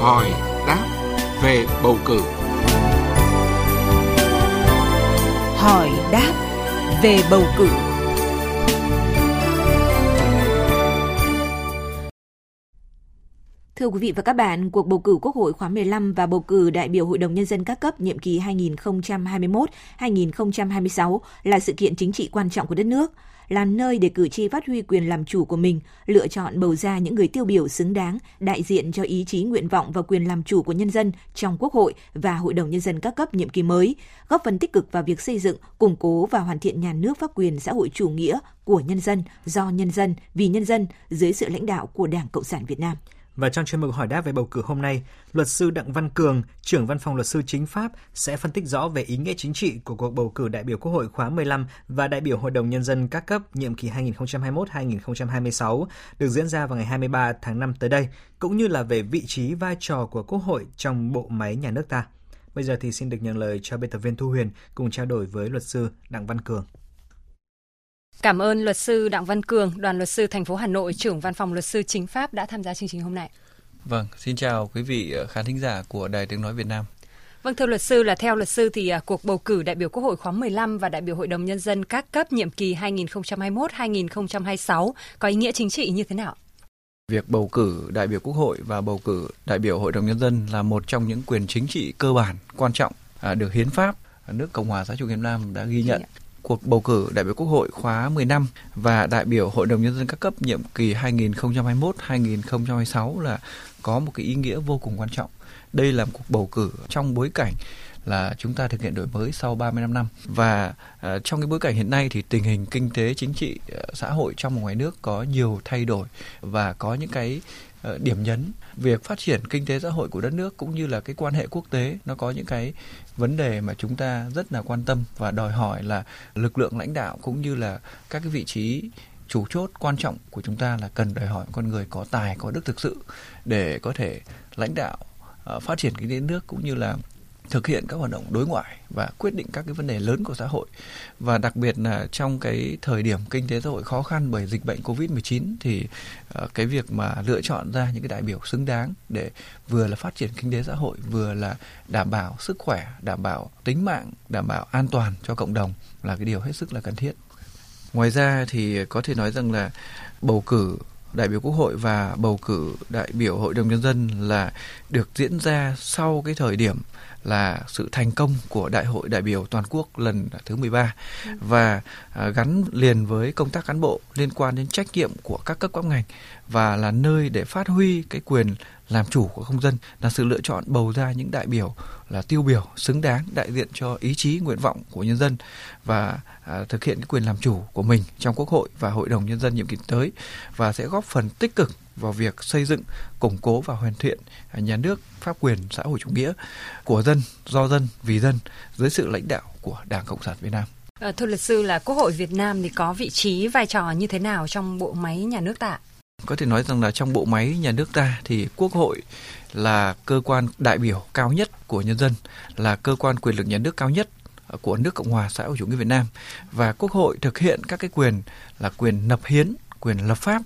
hỏi đáp về bầu cử. Hỏi đáp về bầu cử. Thưa quý vị và các bạn, cuộc bầu cử Quốc hội khóa 15 và bầu cử đại biểu Hội đồng Nhân dân các cấp nhiệm kỳ 2021-2026 là sự kiện chính trị quan trọng của đất nước – là nơi để cử tri phát huy quyền làm chủ của mình, lựa chọn bầu ra những người tiêu biểu xứng đáng, đại diện cho ý chí nguyện vọng và quyền làm chủ của nhân dân trong Quốc hội và Hội đồng Nhân dân các cấp nhiệm kỳ mới, góp phần tích cực vào việc xây dựng, củng cố và hoàn thiện nhà nước pháp quyền xã hội chủ nghĩa của nhân dân, do nhân dân, vì nhân dân dưới sự lãnh đạo của Đảng Cộng sản Việt Nam. Và trong chuyên mục hỏi đáp về bầu cử hôm nay, luật sư Đặng Văn Cường, trưởng văn phòng luật sư chính pháp sẽ phân tích rõ về ý nghĩa chính trị của cuộc bầu cử đại biểu Quốc hội khóa 15 và đại biểu Hội đồng Nhân dân các cấp nhiệm kỳ 2021-2026 được diễn ra vào ngày 23 tháng 5 tới đây, cũng như là về vị trí vai trò của Quốc hội trong bộ máy nhà nước ta. Bây giờ thì xin được nhận lời cho biên tập viên Thu Huyền cùng trao đổi với luật sư Đặng Văn Cường. Cảm ơn luật sư Đặng Văn Cường, đoàn luật sư thành phố Hà Nội, trưởng văn phòng luật sư chính pháp đã tham gia chương trình hôm nay. Vâng, xin chào quý vị ờ, khán thính giả của Đài Tiếng Nói Việt Nam. Vâng thưa luật sư là theo luật sư thì uh, cuộc bầu cử đại biểu Quốc hội khóa 15 và đại biểu Hội đồng nhân dân các cấp nhiệm kỳ 2021-2026 có ý nghĩa chính trị như thế nào? Việc bầu cử đại biểu Quốc hội và bầu cử đại biểu Hội đồng nhân dân là một trong những quyền chính trị cơ bản quan trọng à, được hiến pháp nước Cộng hòa xã hội chủ nghĩa Việt Nam đã ghi nhận cuộc bầu cử đại biểu Quốc hội khóa 10 năm và đại biểu Hội đồng Nhân dân các cấp nhiệm kỳ 2021-2026 là có một cái ý nghĩa vô cùng quan trọng. Đây là một cuộc bầu cử trong bối cảnh là chúng ta thực hiện đổi mới sau 35 năm và uh, trong cái bối cảnh hiện nay thì tình hình kinh tế chính trị uh, xã hội trong và ngoài nước có nhiều thay đổi và có những cái Ờ, điểm nhấn. Việc phát triển kinh tế xã hội của đất nước cũng như là cái quan hệ quốc tế, nó có những cái vấn đề mà chúng ta rất là quan tâm và đòi hỏi là lực lượng lãnh đạo cũng như là các cái vị trí chủ chốt quan trọng của chúng ta là cần đòi hỏi con người có tài, có đức thực sự để có thể lãnh đạo ờ, phát triển cái đất nước cũng như là thực hiện các hoạt động đối ngoại và quyết định các cái vấn đề lớn của xã hội và đặc biệt là trong cái thời điểm kinh tế xã hội khó khăn bởi dịch bệnh Covid-19 thì ờ, cái việc mà lựa chọn ra những cái đại biểu xứng đáng để vừa là phát triển kinh tế xã hội vừa là đảm bảo sức khỏe, đảm bảo tính mạng, đảm bảo an toàn cho cộng đồng là cái điều hết sức là cần thiết. Ngoài ra thì có thể nói rằng là bầu cử đại biểu Quốc hội và bầu cử đại biểu Hội đồng nhân dân là được diễn ra sau cái thời điểm là sự thành công của Đại hội đại biểu toàn quốc lần thứ 13 và à, gắn liền với công tác cán bộ liên quan đến trách nhiệm của các cấp các ngành và là nơi để phát huy cái quyền làm chủ của công dân là sự lựa chọn bầu ra những đại biểu là tiêu biểu xứng đáng đại diện cho ý chí nguyện vọng của nhân dân và à, thực hiện cái quyền làm chủ của mình trong quốc hội và hội đồng nhân dân nhiệm kỳ tới và sẽ góp phần tích cực vào việc xây dựng, củng cố và hoàn thiện nhà nước pháp quyền xã hội chủ nghĩa của dân, do dân, vì dân dưới sự lãnh đạo của Đảng Cộng sản Việt Nam. À, thưa luật sư là Quốc hội Việt Nam thì có vị trí vai trò như thế nào trong bộ máy nhà nước ta? Có thể nói rằng là trong bộ máy nhà nước ta thì Quốc hội là cơ quan đại biểu cao nhất của nhân dân, là cơ quan quyền lực nhà nước cao nhất của nước Cộng hòa xã hội chủ nghĩa Việt Nam. Và Quốc hội thực hiện các cái quyền là quyền lập hiến, quyền lập pháp,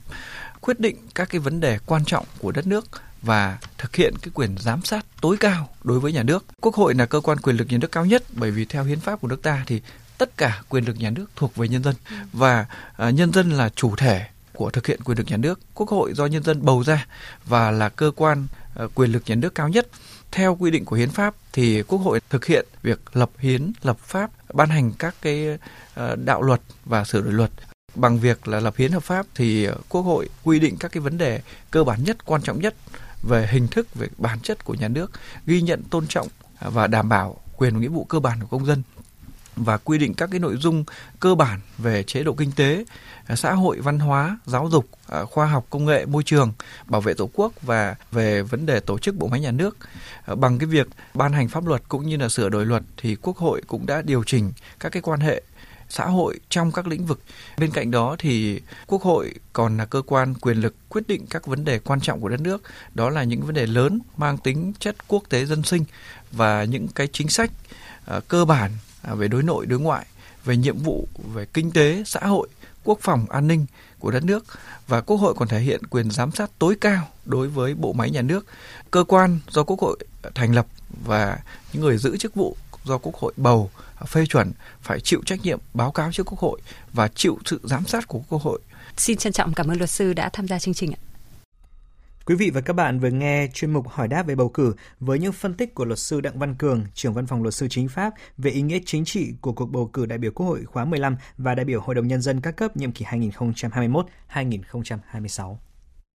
quyết định các cái vấn đề quan trọng của đất nước và thực hiện cái quyền giám sát tối cao đối với nhà nước. Quốc hội là cơ quan quyền lực nhà nước cao nhất bởi vì theo hiến pháp của nước ta thì tất cả quyền lực nhà nước thuộc về nhân dân. Và uh, nhân dân là chủ thể của thực hiện quyền lực nhà nước. Quốc hội do nhân dân bầu ra và là cơ quan ờ, quyền lực nhà nước cao nhất. Theo quy định của hiến pháp thì Quốc hội thực hiện việc lập hiến, lập pháp, ban hành các cái ờ, đạo luật và sửa đổi luật bằng việc là lập hiến hợp pháp thì quốc hội quy định các cái vấn đề cơ bản nhất quan trọng nhất về hình thức về bản chất của nhà nước ghi nhận tôn trọng và đảm bảo quyền và nghĩa vụ cơ bản của công dân và quy định các cái nội dung cơ bản về chế độ kinh tế, à, xã hội, văn hóa, giáo dục, à, khoa học, công nghệ, môi trường, bảo vệ tổ quốc và về vấn đề tổ chức bộ máy nhà nước. À, bằng cái việc ban hành pháp luật cũng như là sửa đổi luật thì Quốc hội cũng đã điều chỉnh các cái quan hệ xã hội trong các lĩnh vực. Bên cạnh đó thì Quốc hội còn là cơ quan quyền lực quyết định các vấn đề quan trọng của đất nước, đó là những vấn đề lớn mang tính chất quốc tế dân sinh và những cái chính sách cơ bản À, về đối nội đối ngoại, về nhiệm vụ về kinh tế, xã hội, quốc phòng an ninh của đất nước và Quốc hội còn thể hiện quyền giám sát tối cao đối với bộ máy nhà nước, cơ quan do Quốc hội thành lập và những người giữ chức vụ do Quốc hội bầu à, phê chuẩn phải chịu trách nhiệm báo cáo trước Quốc hội và chịu sự giám sát của Quốc hội. Xin trân trọng cảm ơn luật sư đã tham gia chương trình ạ. Quý vị và các bạn vừa nghe chuyên mục hỏi đáp về bầu cử với những phân tích của luật sư Đặng Văn Cường, trưởng văn phòng luật sư chính pháp về ý nghĩa chính trị của cuộc bầu cử đại biểu Quốc hội khóa 15 và đại biểu Hội đồng Nhân dân các cấp nhiệm kỳ 2021-2026.